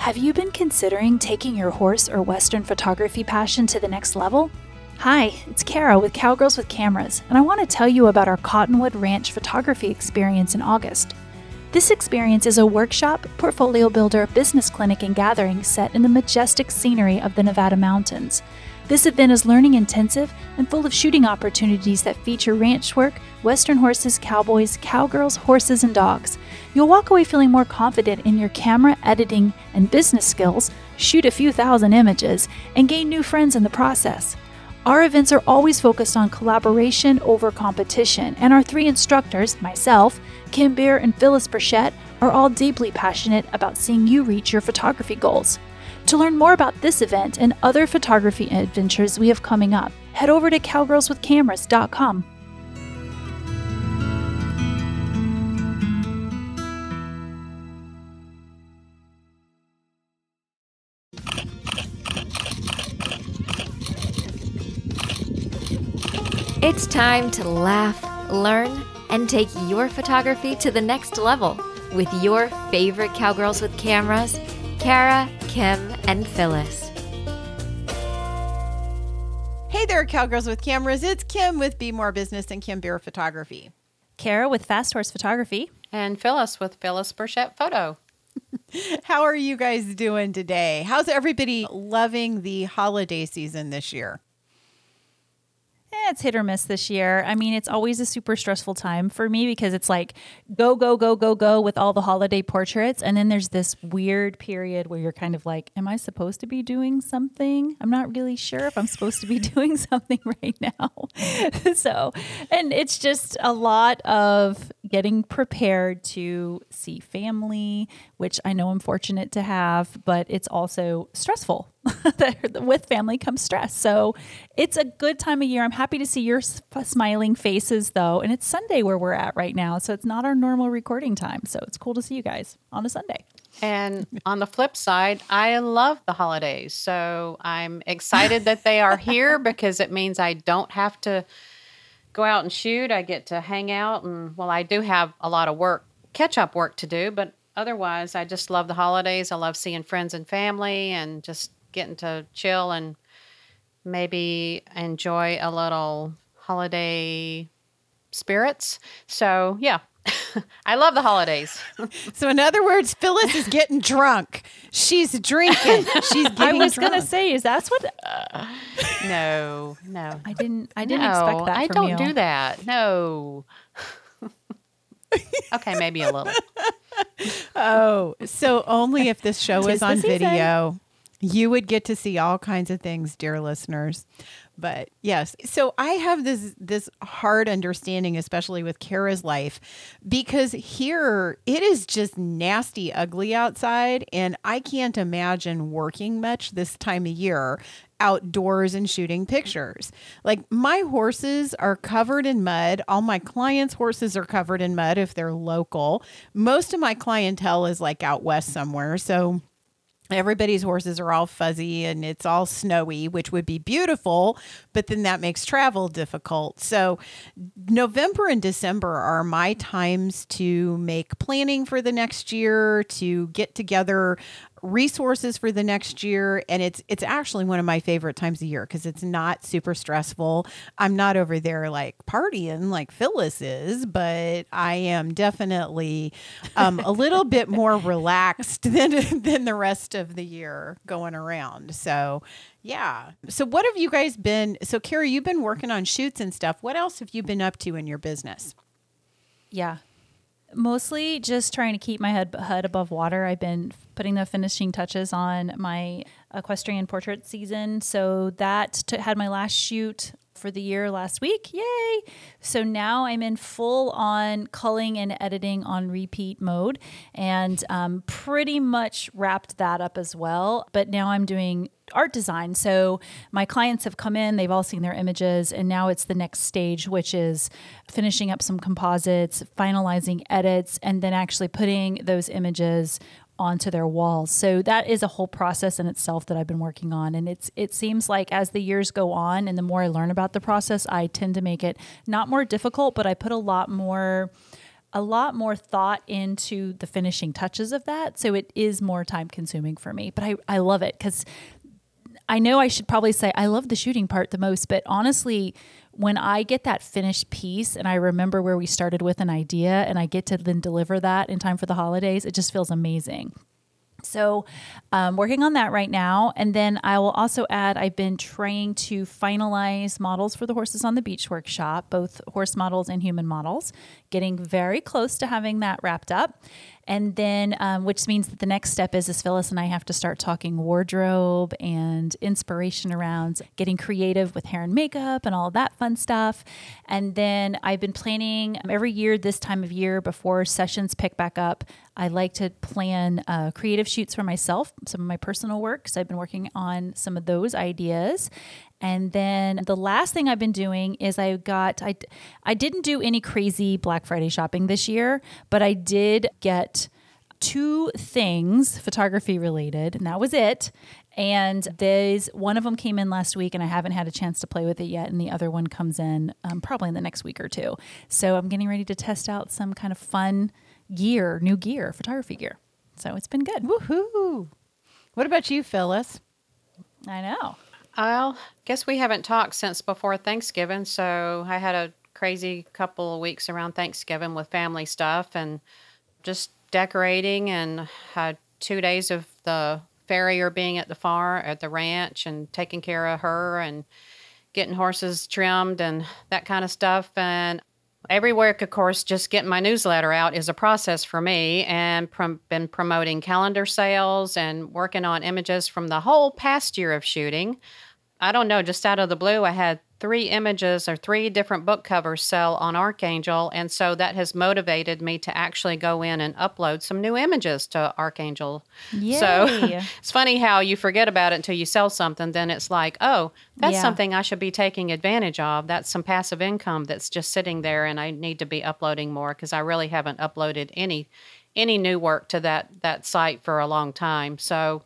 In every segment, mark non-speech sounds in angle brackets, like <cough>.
Have you been considering taking your horse or Western photography passion to the next level? Hi, it's Kara with Cowgirls with Cameras, and I want to tell you about our Cottonwood Ranch photography experience in August. This experience is a workshop, portfolio builder, business clinic, and gathering set in the majestic scenery of the Nevada mountains. This event is learning intensive and full of shooting opportunities that feature ranch work, Western horses, cowboys, cowgirls, horses, and dogs. You'll walk away feeling more confident in your camera editing and business skills, shoot a few thousand images, and gain new friends in the process. Our events are always focused on collaboration over competition, and our three instructors, myself, Kim Beer, and Phyllis Burchett, are all deeply passionate about seeing you reach your photography goals. To learn more about this event and other photography adventures we have coming up, head over to cowgirlswithcameras.com. It's time to laugh, learn, and take your photography to the next level with your favorite cowgirls with cameras, Kara, Kim, and Phyllis. Hey there, Cowgirls with Cameras. It's Kim with Be More Business and Kim Beer Photography. Kara with Fast Horse Photography. And Phyllis with Phyllis Burchett Photo. <laughs> How are you guys doing today? How's everybody loving the holiday season this year? Eh, it's hit or miss this year. I mean, it's always a super stressful time for me because it's like go, go, go, go, go with all the holiday portraits. And then there's this weird period where you're kind of like, am I supposed to be doing something? I'm not really sure if I'm supposed to be <laughs> doing something right now. <laughs> so, and it's just a lot of getting prepared to see family, which I know I'm fortunate to have, but it's also stressful <laughs> with family comes stress. So it's a good time of year. I'm happy to see your smiling faces though. And it's Sunday where we're at right now. So it's not our normal recording time. So it's cool to see you guys on a Sunday. And on the flip side, I love the holidays. So I'm excited that they are here <laughs> because it means I don't have to go out and shoot. I get to hang out. And well, I do have a lot of work, catch up work to do, but otherwise, I just love the holidays. I love seeing friends and family and just getting to chill and maybe enjoy a little holiday spirits. So, yeah. <laughs> I love the holidays. <laughs> so, in other words, Phyllis is getting drunk. She's drinking. She's <laughs> getting. I was drunk. gonna say, is that what? Uh, no, no. I didn't. I didn't no, expect that. I don't you. do that. No. Okay, maybe a little. Oh, so only if this show is on video you would get to see all kinds of things, dear listeners. But yes, so I have this this hard understanding, especially with Kara's life, because here it is just nasty, ugly outside, and I can't imagine working much this time of year outdoors and shooting pictures. Like my horses are covered in mud. All my clients' horses are covered in mud if they're local. Most of my clientele is like out west somewhere. So everybody's horses are all fuzzy and it's all snowy, which would be beautiful, but then that makes travel difficult. So, November and December are my times to make planning for the next year, to get together resources for the next year and it's it's actually one of my favorite times of year because it's not super stressful. I'm not over there like partying like phyllis is but i am definitely um, a little bit more relaxed <laughs> than than the rest of the year going around. So yeah. So what have you guys been so Kara you've been working on shoots and stuff. What else have you been up to in your business? Yeah mostly just trying to keep my head, head above water. I've been putting the finishing touches on my equestrian portrait season. So that t- had my last shoot for the year last week. Yay! So now I'm in full on culling and editing on repeat mode and um, pretty much wrapped that up as well. But now I'm doing art design. So my clients have come in, they've all seen their images, and now it's the next stage, which is finishing up some composites, finalizing edits, and then actually putting those images onto their walls. So that is a whole process in itself that I've been working on and it's it seems like as the years go on and the more I learn about the process, I tend to make it not more difficult, but I put a lot more a lot more thought into the finishing touches of that. So it is more time consuming for me, but I, I love it because I know I should probably say I love the shooting part the most, but honestly, when I get that finished piece and I remember where we started with an idea and I get to then deliver that in time for the holidays, it just feels amazing. So, um, working on that right now. And then I will also add I've been trying to finalize models for the Horses on the Beach workshop, both horse models and human models, getting very close to having that wrapped up and then um, which means that the next step is is phyllis and i have to start talking wardrobe and inspiration around getting creative with hair and makeup and all that fun stuff. And then i've been planning every year this time of year before sessions pick back up i like to plan uh, creative shoots for myself some of my personal work because i've been working on some of those ideas and then the last thing I've been doing is I got I I didn't do any crazy Black Friday shopping this year, but I did get two things photography related, and that was it. And there's one of them came in last week, and I haven't had a chance to play with it yet. And the other one comes in um, probably in the next week or two. So I'm getting ready to test out some kind of fun gear, new gear, photography gear. So it's been good. Woohoo! What about you, Phyllis? I know. Well, guess we haven't talked since before Thanksgiving. So I had a crazy couple of weeks around Thanksgiving with family stuff and just decorating and had two days of the farrier being at the farm at the ranch and taking care of her and getting horses trimmed and that kind of stuff. And every week, of course, just getting my newsletter out is a process for me and prom- been promoting calendar sales and working on images from the whole past year of shooting. I don't know, just out of the blue, I had three images or three different book covers sell on Arcangel. And so that has motivated me to actually go in and upload some new images to Arcangel. Yay. So <laughs> it's funny how you forget about it until you sell something. Then it's like, oh, that's Yeah. something I should be taking advantage of. That's some passive income that's just sitting there. And I need to be uploading more because I really haven't uploaded any any new work to that that site for a long time. So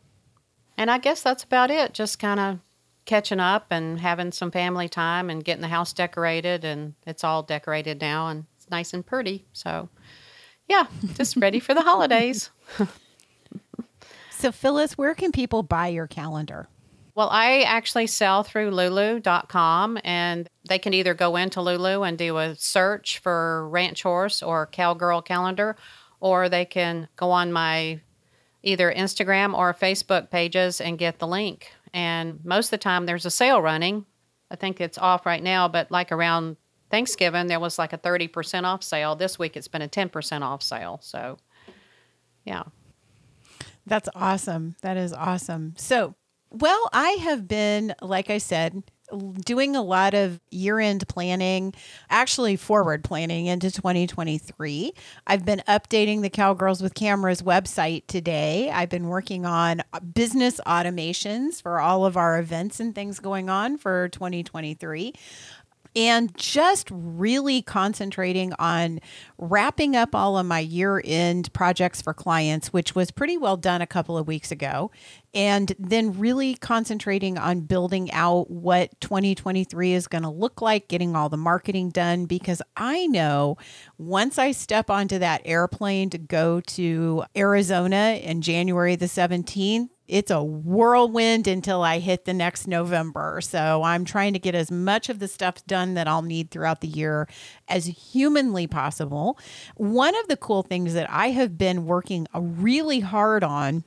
and I guess that's about it. Just kind of catching up and having some family time and getting the house decorated. And it's all decorated now and it's nice and pretty. So, yeah, just <laughs> ready for the holidays. So, Phyllis, where can people buy your calendar? Well, I actually sell through lulu.com and they can either go into Lulu and do a search for Ranch Horse or Cowgirl Calendar, or they can go on my either Instagram or Facebook pages and get the link. And most of the time there's a sale running. I think it's off right now, but like around Thanksgiving, there was like a 30% off sale. This week it's been a 10% off sale. So, yeah. That's awesome. That is awesome. So, well, I have been, like I said, doing a lot of year end planning, actually forward planning into 2023. I've been updating the Cowgirls with Cameras website today. I've been working on business automations for all of our events and things going on for 2023 and just really concentrating on wrapping up all of my year end projects for clients, which was pretty well done a couple of weeks ago. And then really concentrating on building out what 2023 is going to look like, getting all the marketing done, because I know once I step onto that airplane to go to Arizona in January the 17th, it's a whirlwind until I hit the next November. So I'm trying to get as much of the stuff done that I'll need throughout the year as humanly possible. One of the cool things that I have been working really hard on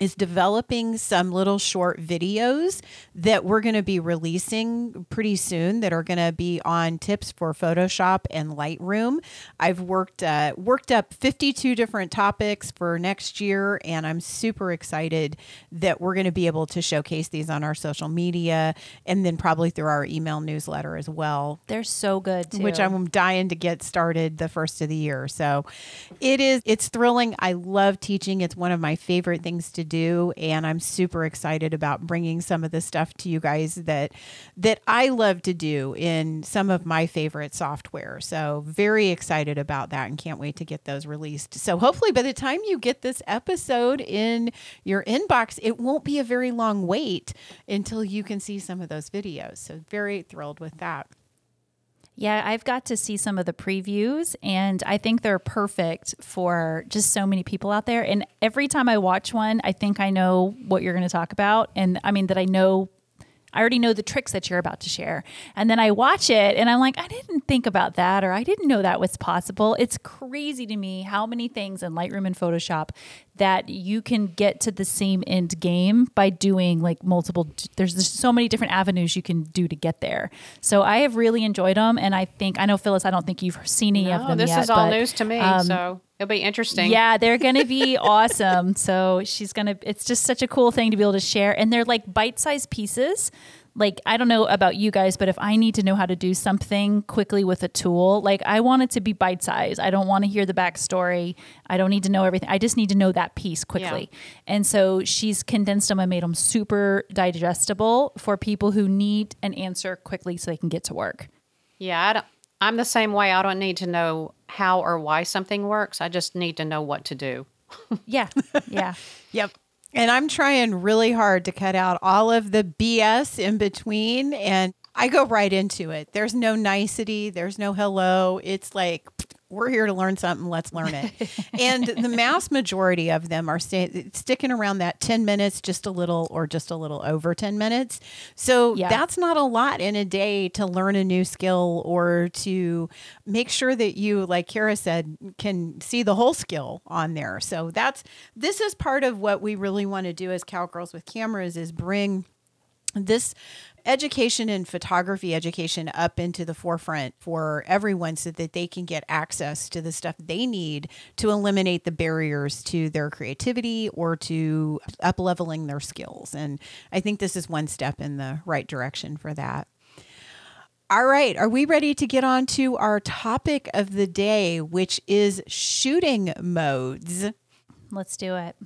is developing some little short videos that we're going to be releasing pretty soon that are going to be on tips for Photoshop and Lightroom. I've worked uh, worked up 52 different topics for next year and I'm super excited that we're going to be able to showcase these on our social media and then probably through our email newsletter as well They're so good too. which I'm dying to get started the first of the year. So it is it's thrilling. I love teaching. It's one of my favorite things to do and I'm super excited about bringing some of the stuff to you guys that that I love to do in some of my favorite software. So very excited about that and can't wait to get those released. So hopefully by the time you get this episode in your inbox, it won't be a very long wait until you can see some of those videos. So very thrilled with that. Yeah, I've got to see some of the previews and I think they're perfect for just so many people out there. And every time I watch one, I think I know what you're going to talk about. And I mean, that I know I already know the tricks that you're about to share. And then I watch it and I'm like, I didn't think about that or I didn't know that was possible. It's crazy to me how many things in Lightroom and Photoshop that you can get to the same end game by doing like multiple there's just so many different avenues you can do to get there. So I have really enjoyed them and I think I know Phyllis, I don't think you've seen any no, of them this yet, is all but, news to me, um, so it'll be interesting. yeah, they're going to be <laughs> awesome. So she's going to, it's just such a cool thing to be able to share. And they're like bite sized pieces. Like, I don't know about you guys, but if I need to know how to do something quickly with a tool, like I want it to be bite sized. I don't want to hear the backstory. I don't need to know everything. I just need to know that piece quickly. And so she's condensed them and made them super digestible for people who need an answer quickly so they can get to work. Yeah, I don't, I'm the same way. I don't need to know how or why something works. I just need to know what to do. <laughs> Yeah. Yeah. Yep. And I'm trying really hard to cut out all of the BS in between. And I go right into it. There's no nicety, there's no hello. It's like, we're here to learn something. Let's learn it. <laughs> and the mass majority of them are sta- sticking around that 10 minutes, just a little or just a little over 10 minutes. So Yeah. that's not a lot in a day to learn a new skill or to make sure that you, like Kara said, can see the whole skill on there. So that's this is part of what we really want to do as Cowgirls with Cameras is bring this education and photography education up into the forefront for everyone so that they can get access to the stuff they need to eliminate the barriers to their creativity or to up leveling their skills and i think this is one step in the right direction for that all right, are we ready to get on to our topic of the day, which is shooting modes? Let's do it.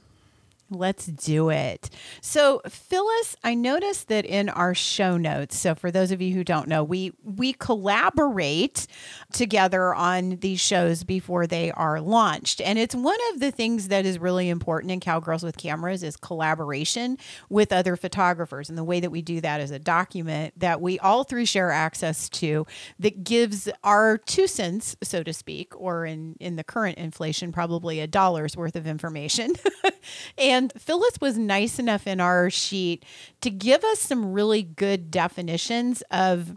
Let's do it. So, Phyllis, I noticed that in our show notes. So, for those of you who don't know, we we collaborate together on these shows before they are launched, and it's one of the things that is really important in Cowgirls with Cameras is collaboration with other photographers. And the way that we do that is a document that we all three share access to that gives our two cents, so to speak, or in in the current inflation, probably a dollar's worth of information. <laughs> and Phyllis was nice enough in our sheet to give us some really good definitions of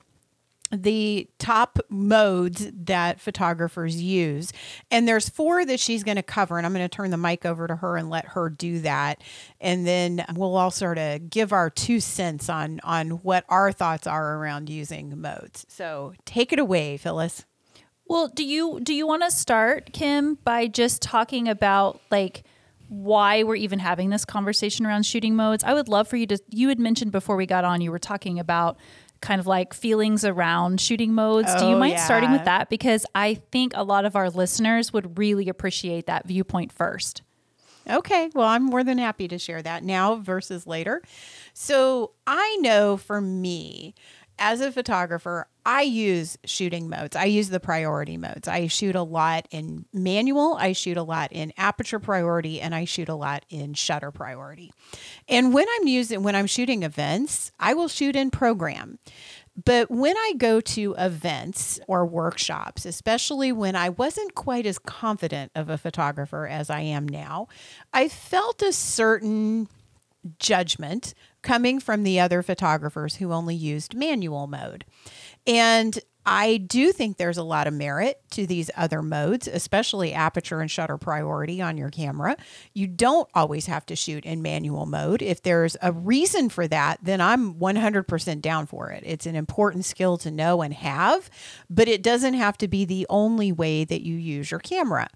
the top modes that photographers use. And there's four that she's going to cover. And I'm going to turn the mic over to her and let her do that. And then we'll all sort of give our two cents on on what our thoughts are around using modes. So take it away, Phyllis. Well, do you do you want to start, Kim, by just talking about like why we're even having this conversation around shooting modes? I would love for you to. You had mentioned before we got on, you were talking about kind of like feelings around shooting modes. do you Oh, mind starting with that? Because I think a lot of our listeners would really appreciate that viewpoint first. Okay, well, I'm more than happy to share that now versus later. So, I know for me, as a photographer, I use shooting modes. I use the priority modes. I shoot a lot in manual, I shoot a lot in aperture priority, and I shoot a lot in shutter priority. And when I'm using when I'm shooting events, I will shoot in program. But when I go to events or workshops, especially when I wasn't quite as confident of a photographer as I am now, I felt a certain judgment coming from the other photographers who only used manual mode. And I do think there's a lot of merit to these other modes, especially aperture and shutter priority on your camera. You don't always have to shoot in manual mode. If there's a reason for that, then I'm 100% down for it. It's an important skill to know and have, but it doesn't have to be the only way that you use your camera.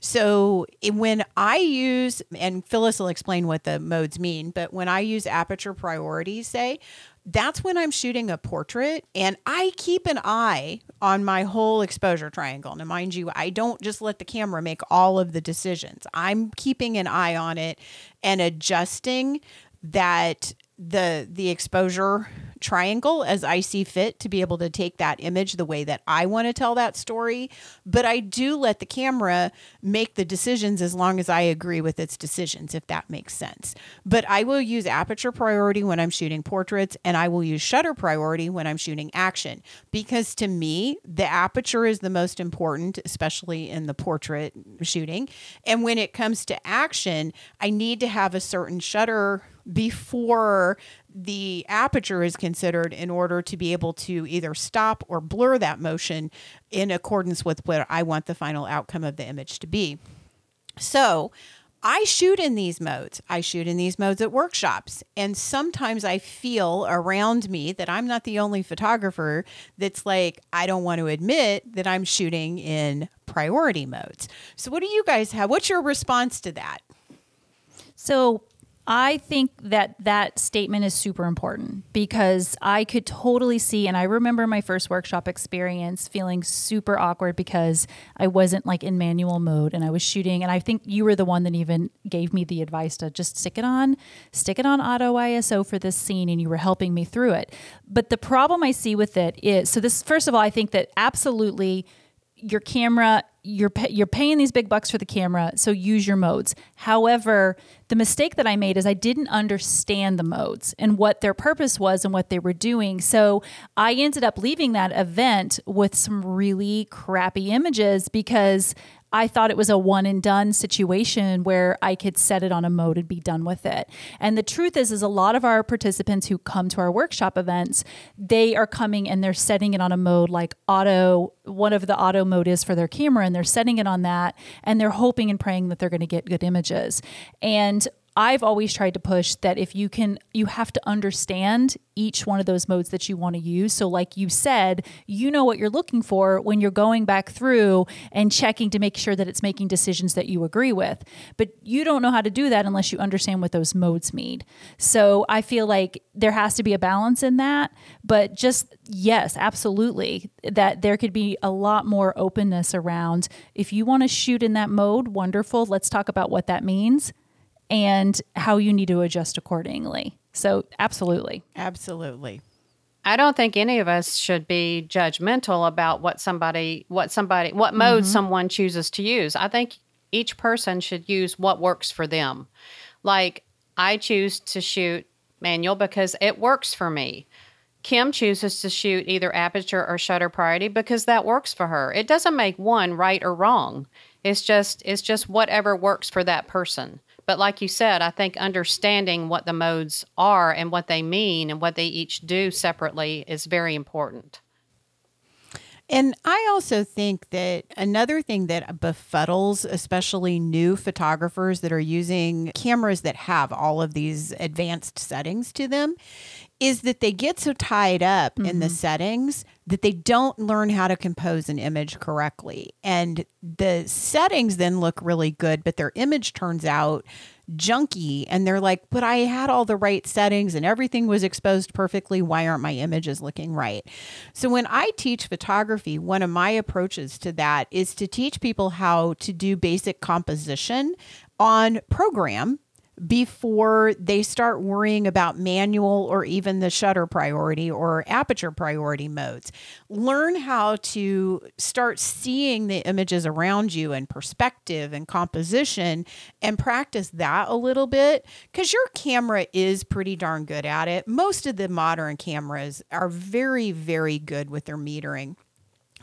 So when I use, and Phyllis will explain what the modes mean, but when I use aperture priority, say, that's when I'm shooting a portrait and I keep an eye on my whole exposure triangle. Now, mind you, I don't just let the camera make all of the decisions. I'm keeping an eye on it and adjusting that the the exposure triangle as I see fit to be able to take that image the way that I want to tell that story. But I do let the camera make the decisions as long as I agree with its decisions, if that makes sense. But I will use aperture priority when I'm shooting portraits, and I will use shutter priority when I'm shooting action. Because to me, the aperture is the most important, especially in the portrait shooting. And when it comes to action, I need to have a certain shutter before the aperture is considered in order to be able to either stop or blur that motion in accordance with what I want the final outcome of the image to be. So, I shoot in these modes. I shoot in these modes at workshops. And sometimes I feel around me that I'm not the only photographer that's like, I don't want to admit that I'm shooting in priority modes. So, what do you guys have? What's your response to that? So, I think that that statement is super important because I could totally see, and I remember my first workshop experience feeling super awkward because I wasn't like in manual mode and I was shooting. And I think you were the one that even gave me the advice to just stick it on, stick it on auto ISO for this scene, and you were helping me through it. But the problem I see with it is so, this, first of all, I think that absolutely your camera you're you're paying these big bucks for the camera so use your modes. However the mistake that i made is i didn't understand the modes and what their purpose was and what they were doing. So i ended up leaving that event with some really crappy images because I thought it was a one and done situation where I could set it on a mode and be done with it. And the truth is is a lot of our participants who come to our workshop events, they are coming and they're setting it on a mode like auto one of the auto mode is for their camera and they're setting it on that and they're hoping and praying that they're going to get good images. And I've always tried to push that if you can, you have to understand each one of those modes that you want to use. So, like you said, you know what you're looking for when you're going back through and checking to make sure that it's making decisions that you agree with. But you don't know how to do that unless you understand what those modes mean. So, I feel like there has to be a balance in that. But just, yes, absolutely, that there could be a lot more openness around if you want to shoot in that mode, wonderful. Let's talk about what that means and how you need to adjust accordingly. So, absolutely. Absolutely. I don't think any of us should be judgmental about what somebody, what somebody, what mode mm-hmm. someone chooses to use. I think each person should use what works for them. Like I choose to shoot manual because it works for me. Kim chooses to shoot either aperture or shutter priority because that works for her. It doesn't make one right or wrong. It's just it's just whatever works for that person. But like you said, I think understanding what the modes are and what they mean and what they each do separately is very important. And I also think that another thing that befuddles, especially new photographers that are using cameras that have all of these advanced settings to them, is that they get so tied up mm-hmm. in the mm-hmm. settings that they don't learn how to compose an image correctly. And the settings then look really good, but their image turns out junky. And they're like, but I had all the right settings and everything was exposed perfectly. Why aren't my images looking right? So when I teach photography, one of my approaches to that is to teach people how to do basic composition on program before they start worrying about manual or even the shutter priority or aperture priority modes. Learn how to start seeing the images around you in perspective and composition and practice that a little bit because your camera is pretty darn good at it. Most of the modern cameras are very, very good with their metering.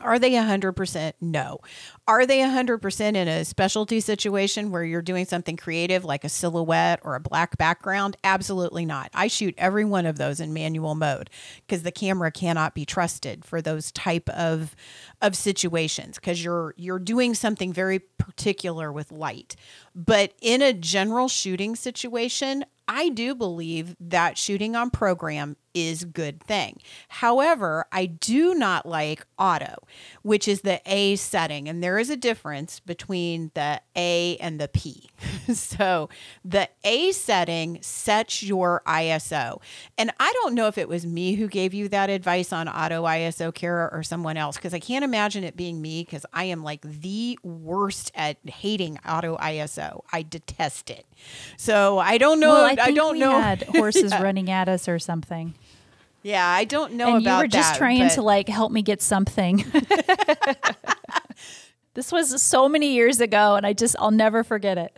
Are they 100%? No. Are they 100% in a specialty situation where you're doing something creative like a silhouette or a black background? Absolutely not. I shoot every one of those in manual mode because the camera cannot be trusted for those type of of situations because you're you're doing something very particular with light. But in a general shooting situation, I do believe that shooting on program is a good thing. However, I do not like auto, which is the A setting. And there is a difference between the A and the P. <laughs> so the A setting sets your ISO. And I don't know if it was me who gave you that advice on auto ISO, Kara, or someone else, because I can't imagine it being me because I am like the worst at hating auto ISO. I detest it. So I don't know. Well, I, I don't we know. Had <laughs> horses yeah. running at us or something. Yeah, I don't know and you were just that, trying but- to like help me get something. <laughs> <laughs> this was so many years ago, and I just I'll never forget it.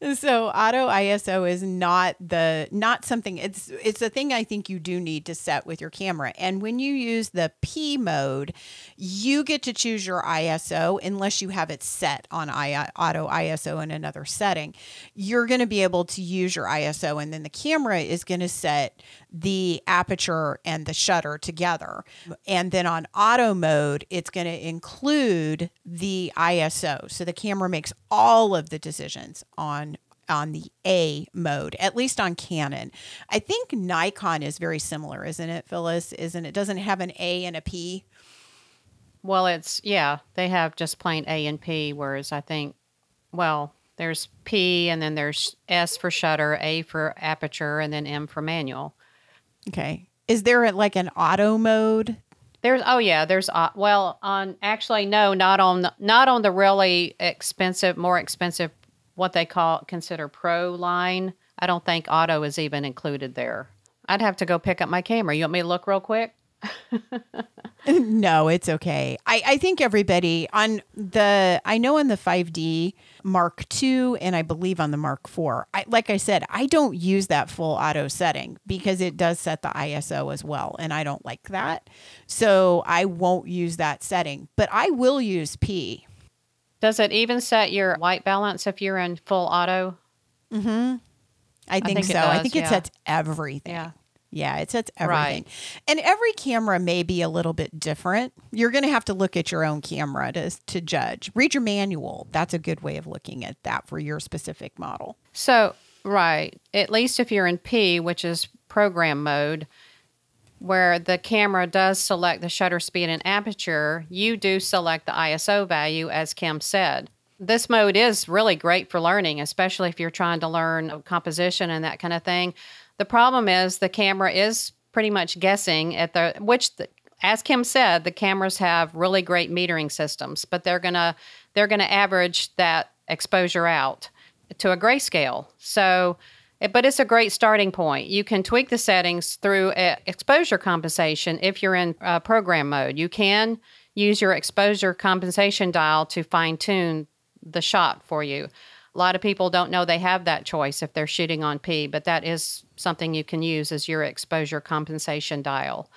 So auto ISO is not the not something it's it's a thing I think you do need to set with your camera. And when you use the P mode, you get to choose your ISO unless you have it set on I, auto ISO in another setting. You're going to be able to use your ISO and then the camera is going to set the aperture and the shutter together. And then on auto mode, it's going to include the ISO. So the camera makes all of the decisions on on the A mode, at least on Canon. I think Nikon is very similar, isn't it, Phyllis? Isn't it? Doesn't it have an A and a P? Well, it's yeah, they have just plain A and P, whereas I think, well, there's P and then there's S for shutter, A for aperture, and then M for manual. Okay. Is there like an auto mode? There's oh yeah, there's uh, well on actually no, not on the, not on the really expensive, more expensive, what they call consider pro line. I don't think auto is even included there. I'd have to go pick up my camera. You want me to look real quick? <laughs> no, it's okay. I, I think everybody on the I know on the 5D Mark II and I believe on the Mark IV. I, like I said, I don't use that full auto setting because it does set the ISO as well, and I don't like that. So I won't use that setting, but I will use P. Does it even set your white balance if you're in full auto? Mm-hmm. I think, think it so. I think it yeah. sets everything. Yeah. Yeah, it sets everything. Right. And every camera may be a little bit different. You're going to have to look at your own camera to, to judge. Read your manual. That's a good way of looking at that for your specific model. So, right, at least if you're in P, which is program mode, where the camera does select the shutter speed and aperture, you do select the ISO value, as Kim said. This mode is really great for learning, especially if you're trying to learn composition and that kind of thing. The problem is the camera is pretty much guessing at the which the, as Kim said, the cameras have really great metering systems, but they're gonna they're gonna average that exposure out to a grayscale. So, but it's a great starting point. You can tweak the settings through uh, exposure compensation if you're in uh, program mode. You can use your exposure compensation dial to fine tune the shot for you. A lot of people don't know they have that choice if they're shooting on P, but that is something you can use as your exposure compensation dial.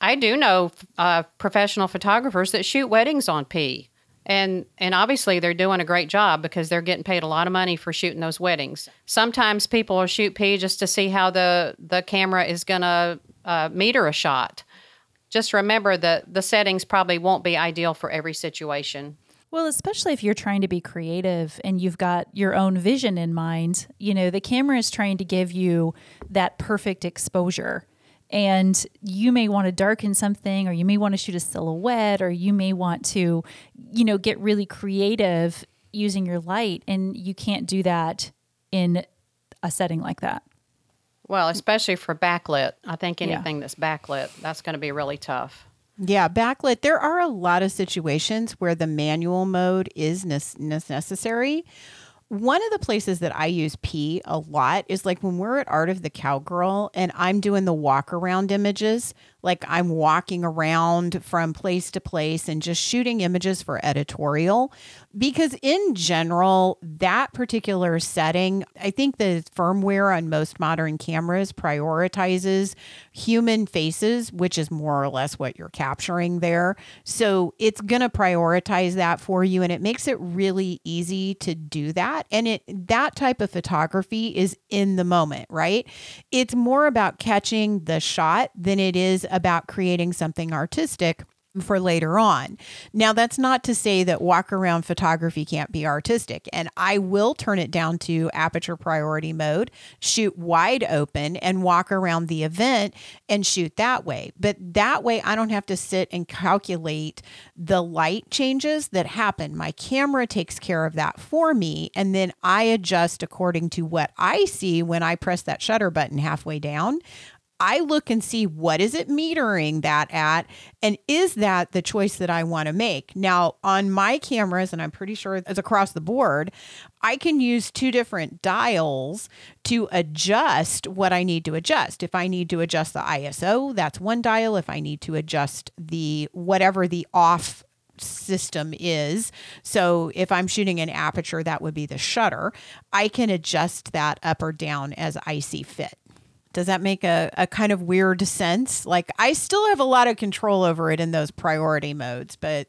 I do know uh, professional photographers that shoot weddings on P. And and obviously they're doing a great job because they're getting paid a lot of money for shooting those weddings. Sometimes people will shoot P just to see how the the camera is going to uh, meter a shot. Just remember that the settings probably won't be ideal for every situation. Well, especially if you're trying to be creative and you've got your own vision in mind, you know, the camera is trying to give you that perfect exposure. And you may want to darken something, or you may want to shoot a silhouette, or you may want to, you know, get really creative using your light. And you can't do that in a setting like that. Well, especially for backlit. I think Yeah. anything that's backlit, that's going to be really tough. Yeah, backlit. There are a lot of situations where the manual mode is nes- necessary. One of the places that I use P a lot is like when we're at Art of the Cowgirl and I'm doing the walk around images, like I'm walking around from place to place and just shooting images for editorial. Because in general, that particular setting, I think the firmware on most modern cameras prioritizes human faces, which is more or less what you're capturing there. So it's going to prioritize that for you and it makes it really easy to do that. And it that type of photography is in the moment, right? It's more about catching the shot than it is about creating something artistic for later on. Now, that's not to say that walk around photography can't be artistic, and I will turn it down to aperture priority mode, shoot wide open, and walk around the event and shoot that way. But that way, I don't have to sit and calculate the light changes that happen. My camera takes care of that for me, and then I adjust according to what I see when I press that shutter button halfway down. I look and see what is it metering that at and is that the choice that I want to make. Now, on my cameras and I'm pretty sure it's across the board, I can use two different dials to adjust what I need to adjust. If I need to adjust the ISO, that's one dial. If I need to adjust the whatever the off system is. So if I'm shooting an aperture, that would be the shutter. I can adjust that up or down as I see fit. Does that make a, a kind of weird sense? Like I still have a lot of control over it in those priority modes, but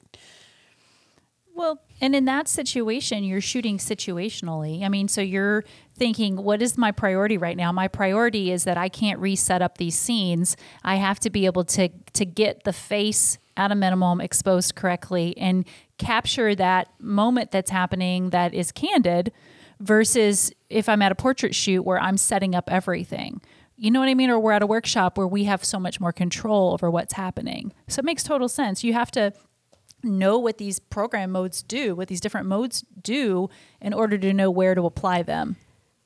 well, and in that situation, you're shooting situationally. I mean, so you're thinking, what is my priority right now? My priority is that I can't reset up these scenes. I have to be able to to get the face at a minimum exposed correctly and capture that moment that's happening that is candid versus if I'm at a portrait shoot where I'm setting up everything. You know what I mean? Or we're at a workshop where we have so much more control over what's happening. So it makes total sense. You have to know what these program modes do, what these different modes do, in order to know where to apply them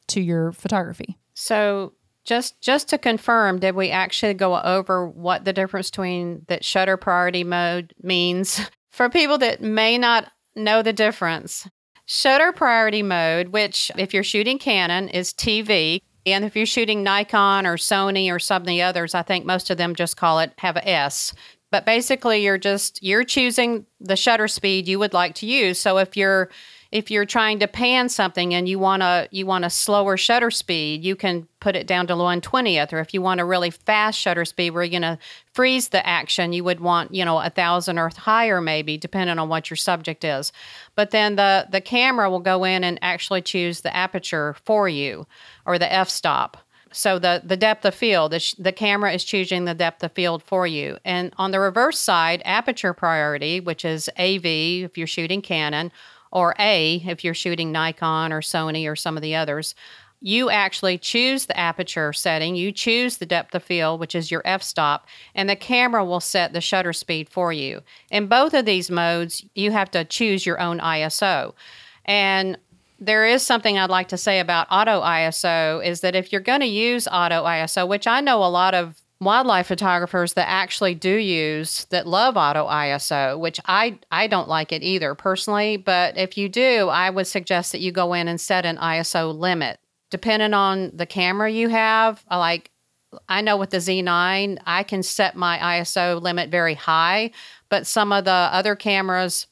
to your photography. So just just to confirm, did we actually go over what the difference between that shutter priority mode means <laughs> for people that may not know the difference? Shutter priority mode, which if you're shooting Canon is TV, and if you're shooting Nikon or Sony or some of the others, I think most of them just call it have a S. But basically you're just you're choosing the shutter speed you would like to use. So if you're if you're trying to pan something and you want to you want a slower shutter speed, you can put it down to one twentieth. Or if you want a really fast shutter speed where you're going to freeze the action, you would want you know a thousand or higher maybe, depending on what your subject is. But then the the camera will go in and actually choose the aperture for you or the f stop. So the the depth of field, the, sh- the camera is choosing the depth of field for you. And on the reverse side, aperture priority, which is AV if you're shooting Canon, or A if you're shooting Nikon or Sony or some of the others, you actually choose the aperture setting, you choose the depth of field, which is your f stop, and the camera will set the shutter speed for you. In both of these modes, you have to choose your own ISO. And there is something I'd like to say about auto ISO is that if you're going to use auto ISO, which I know a lot of wildlife photographers that actually do use that love auto ISO, which I I don't like it either personally, but if you do, I would suggest that you go in and set an ISO limit. Depending on the camera you have, like I know with the Z9, I can set my ISO limit very high, but some of the other cameras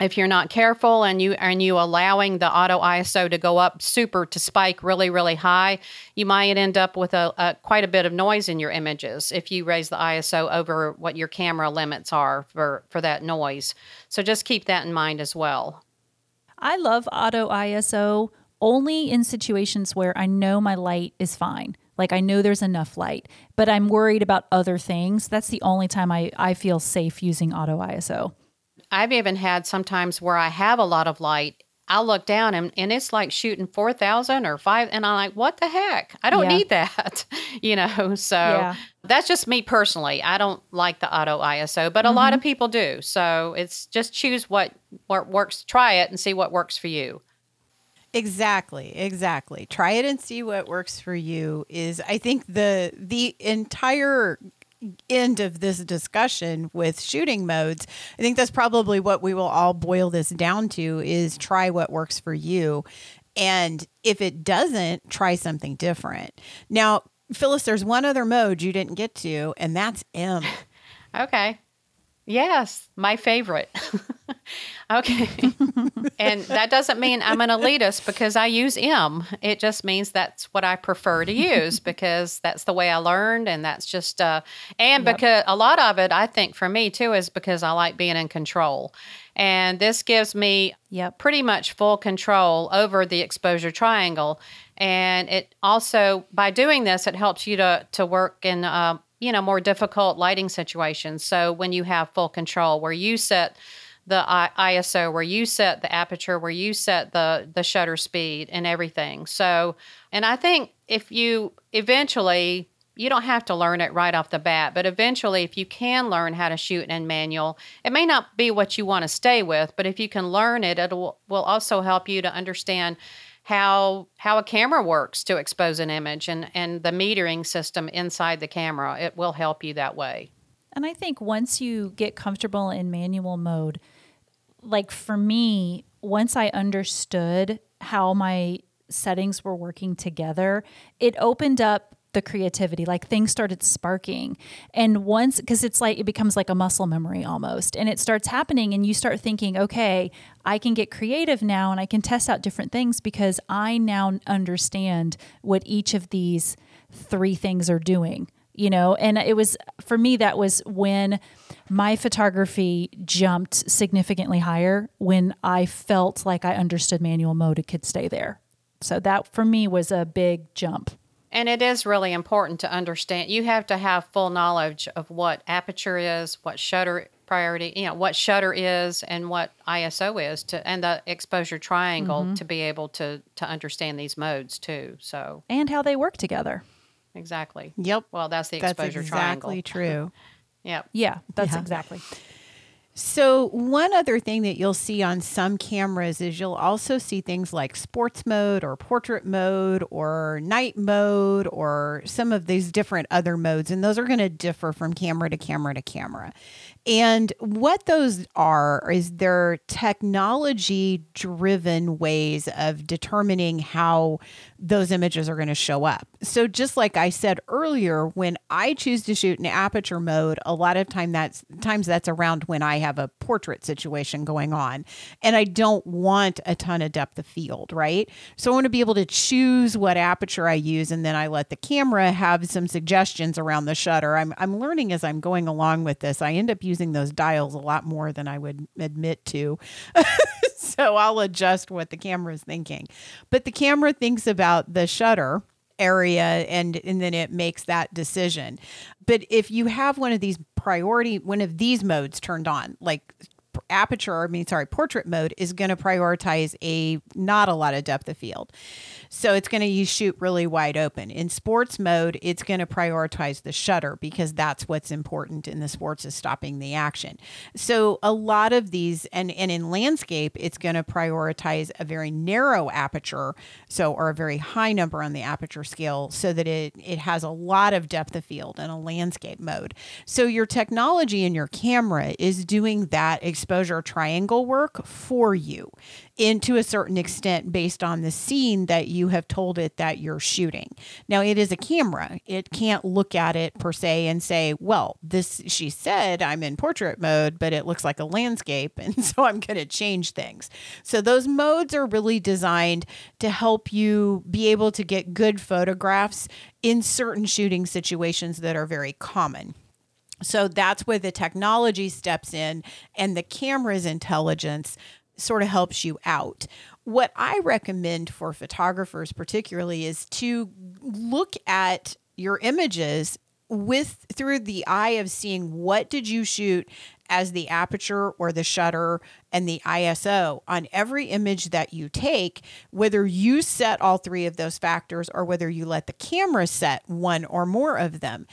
if you're not careful and you and you allowing the auto ISO to go up super to spike really really high, you might end up with a, a, quite a bit of noise in your images if you raise the ISO over what your camera limits are for for that noise. So just keep that in mind as well. I love auto ISO only in situations where I know my light is fine. Like I know there's enough light, but I'm worried about other things. That's the only time I, I feel safe using auto ISO. I've even had sometimes where I have a lot of light. I'll look down and, and it's like shooting 4,000 or five. And I'm like, what the heck? I don't yeah. need that, <laughs> you know? So yeah. that's just me personally. I don't like the auto ISO, but a mm-hmm. lot of people do. So it's just choose what, what works, try it and see what works for you. Exactly, exactly. Try it and see what works for you is I think the the entire end of this discussion with shooting modes, I think that's probably what we will all boil this down to is try what works for you. And if it doesn't, try something different. Now, Phyllis, there's one other mode you didn't get to, and that's M. <laughs> okay. Yes, my favorite. <laughs> okay. <laughs> and that doesn't mean I'm an elitist because I use M. It just means that's what I prefer to use <laughs> because that's the way I learned. And that's just, uh, and yep. because a lot of it, I think for me too, is because I like being in control. And this gives me yep. pretty much full control over the exposure triangle. And it also, by doing this, it helps you to, to work in, uh, you know, more difficult lighting situations. So when you have full control, where you set the ISO, where you set the aperture, where you set the the shutter speed and everything. So, and I think if you eventually you don't have to learn it right off the bat, but eventually, if you can learn how to shoot in manual, it may not be what you want to stay with, but if you can learn it, it will, also help you to understand how how a camera works to expose an image and and the metering system inside the camera. It will help you that way. And I think once you get comfortable in manual mode, like for me, once I understood how my settings were working together, it opened up the creativity like things started sparking. And once because it's like it becomes like a muscle memory almost. And it starts happening and you start thinking okay i can get creative now and i can test out different things because i now understand what each of these three things are doing you know? And it was for me that was when my photography jumped significantly higher when i felt like i understood manual mode it could stay there. So that for me was a big jump and it is really important to understand. You have to have full knowledge of what aperture is, what shutter priority, you know, what shutter is, and what ISO is, to and the exposure triangle mm-hmm. to be able to to understand these modes too. So and how they work together. Exactly. Yep. Well, that's the exposure that's exactly triangle. true. <laughs> yep. Yeah, that's yeah. exactly. So, one other thing that you'll see on some cameras is you'll also see things like sports mode or portrait mode or night mode or some of these different other modes. And those are going to differ from camera to camera to camera. And what those are is they're technology driven ways of determining how those images are going to show up. So just like I said earlier, when I choose to shoot in aperture mode, a lot of time that's times that's around when I have a portrait situation going on and I don't want a ton of depth of field, right? So I want to be able to choose what aperture I use and then I let the camera have some suggestions around the shutter. I'm I'm learning as I'm going along with this. I end up using using those dials a lot more than I would admit to. <laughs> so I'll adjust what the camera is thinking. But the camera thinks about the shutter area and and then it makes that decision. But if you have one of these priority one of these modes turned on, like aperture, I mean, sorry, portrait mode is going to prioritize a not a lot of depth of field. So it's going to shoot really wide open. In sports mode, it's going to prioritize the shutter because that's what's important in the sports is stopping the action. So a lot of these and and in landscape, it's going to prioritize a very narrow aperture, so or a very high number on the aperture scale so that it it has a lot of depth of field in a landscape mode. So your technology in your camera is doing that exposure triangle work for you into a certain extent based on the scene that you have told it that you're shooting. Now, it is a camera. It can't look at it per se and say, well, this, she said I'm in portrait mode, but it looks like a landscape. <laughs> And so I'm going to change things. So those modes are really designed to help you be able to get good photographs in certain shooting situations that are very common. So that's where the technology steps in and the camera's intelligence sort of helps you out. What I recommend for photographers, particularly, is to look at your images with through the eye of seeing what did you shoot as the aperture or the shutter and the ISO on every image that you take, whether you set all three of those factors or whether you let the camera set one or more of them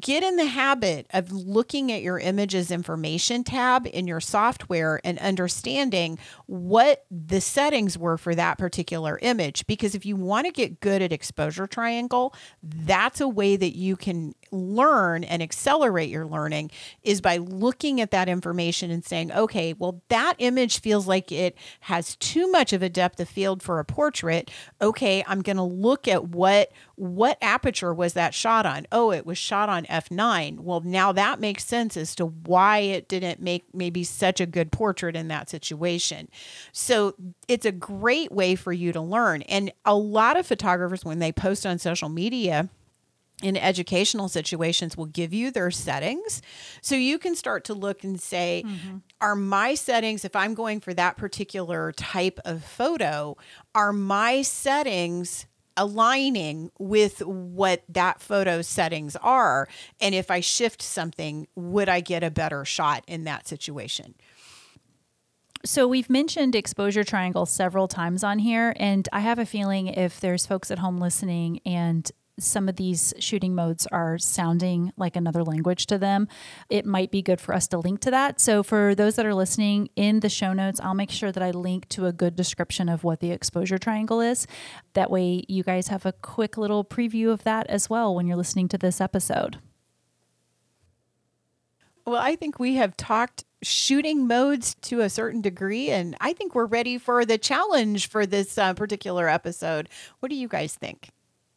get in the habit of looking at your images information tab in your software and understanding what the settings were for that particular image. Because if you want to get good at exposure triangle that's a way that you can learn and accelerate your learning is by looking at that information and saying okay well that image feels like it has too much of a depth of field for a portrait okay i'm going to look at what what aperture was that shot on? Oh, it was shot on f9. Well, now that makes sense as to why it didn't make maybe such a good portrait in that situation. So it's a great way for you to learn. And a lot of photographers, when they post on social media, in educational situations will give you their settings so you can start to look and say mm-hmm. are my settings if i'm going for that particular type of photo are my settings aligning with what that photo settings are. And if I shift something, would I get a better shot in that situation? So we've mentioned exposure triangle several times on here, and I have a feeling if there's folks at home listening and some of these shooting modes are sounding like another language to them, it might be good for us to link to that. So, for those that are listening in the show notes, I'll make sure that I link to a good description of what the exposure triangle is. That way, you guys have a quick little preview of that as well when you're listening to this episode. Well, I think we have talked shooting modes to a certain degree, and I think we're ready for the challenge for this uh, particular episode. What do you guys think?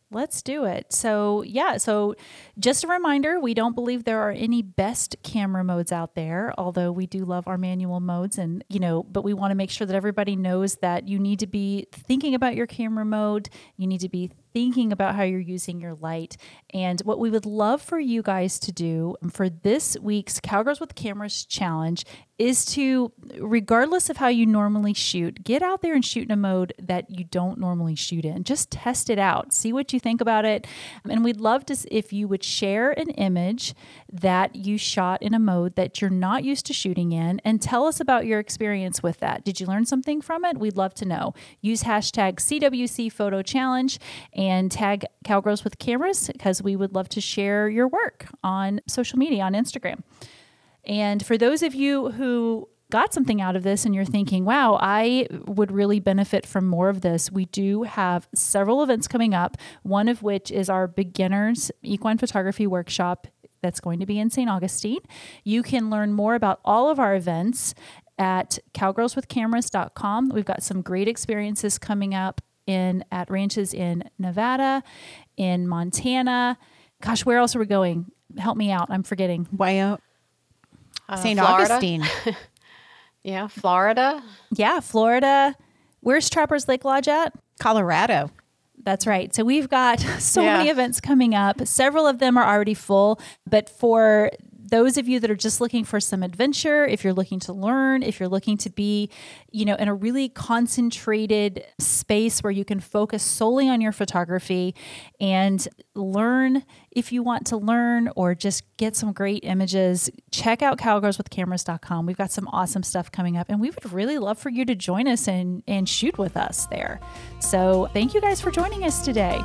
Let's do it. So, yeah, so just a reminder we don't believe there are any best camera modes out there, although we do love our manual modes. And, you know, but we want to make sure that everybody knows that you need to be thinking about your camera mode. You need to be thinking about how you're using your light. And what we would love for you guys to do for this week's Cowgirls with Cameras challenge is to, regardless of how you normally shoot, get out there and shoot in a mode that you don't normally shoot in. Just test it out, see what you think about it. And we'd love to, if you would share an image that you shot in a mode that you're not used to shooting in and tell us about your experience with that. Did you learn something from it? We'd love to know. Use hashtag CWC Photo Challenge and tag Cowgirls with Cameras because we would love to share your work on social media on Instagram. And for those of you who got something out of this and you're thinking, wow, I would really benefit from more of this, we do have several events coming up, one of which is our beginners equine photography workshop that's going to be in St. Augustine. You can learn more about all of our events at cowgirlswithcameras.com. We've got some great experiences coming up in at ranches in Nevada, in Montana. Gosh, where else are we going? Help me out. I'm forgetting. Wyoming. Uh, Uh, St. Augustine. <laughs> Yeah, Florida. Yeah, Florida. Where's Trappers Lake Lodge at? Colorado. That's right. So we've got <laughs> so Yeah. many events coming up. Several of them are already full, but for those of you that are just looking for some adventure, if you're looking to learn, if you're looking to be, you know, in a really concentrated space where you can focus solely on your photography and learn if you want to learn or just get some great images, check out cowgirlswithcameras.com. We've got some awesome stuff coming up and we would really love for you to join us and and shoot with us there. So, thank you guys for joining us today.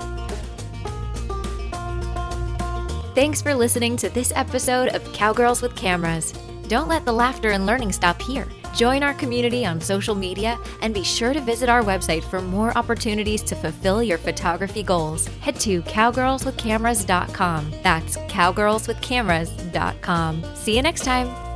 Thanks for listening to this episode of Cowgirls with Cameras. Don't let the laughter and learning stop here. Join our community on social media and be sure to visit our website for more opportunities to fulfill your photography goals. Head to cowgirlswithcameras.com. That's cowgirlswithcameras.com. See you next time.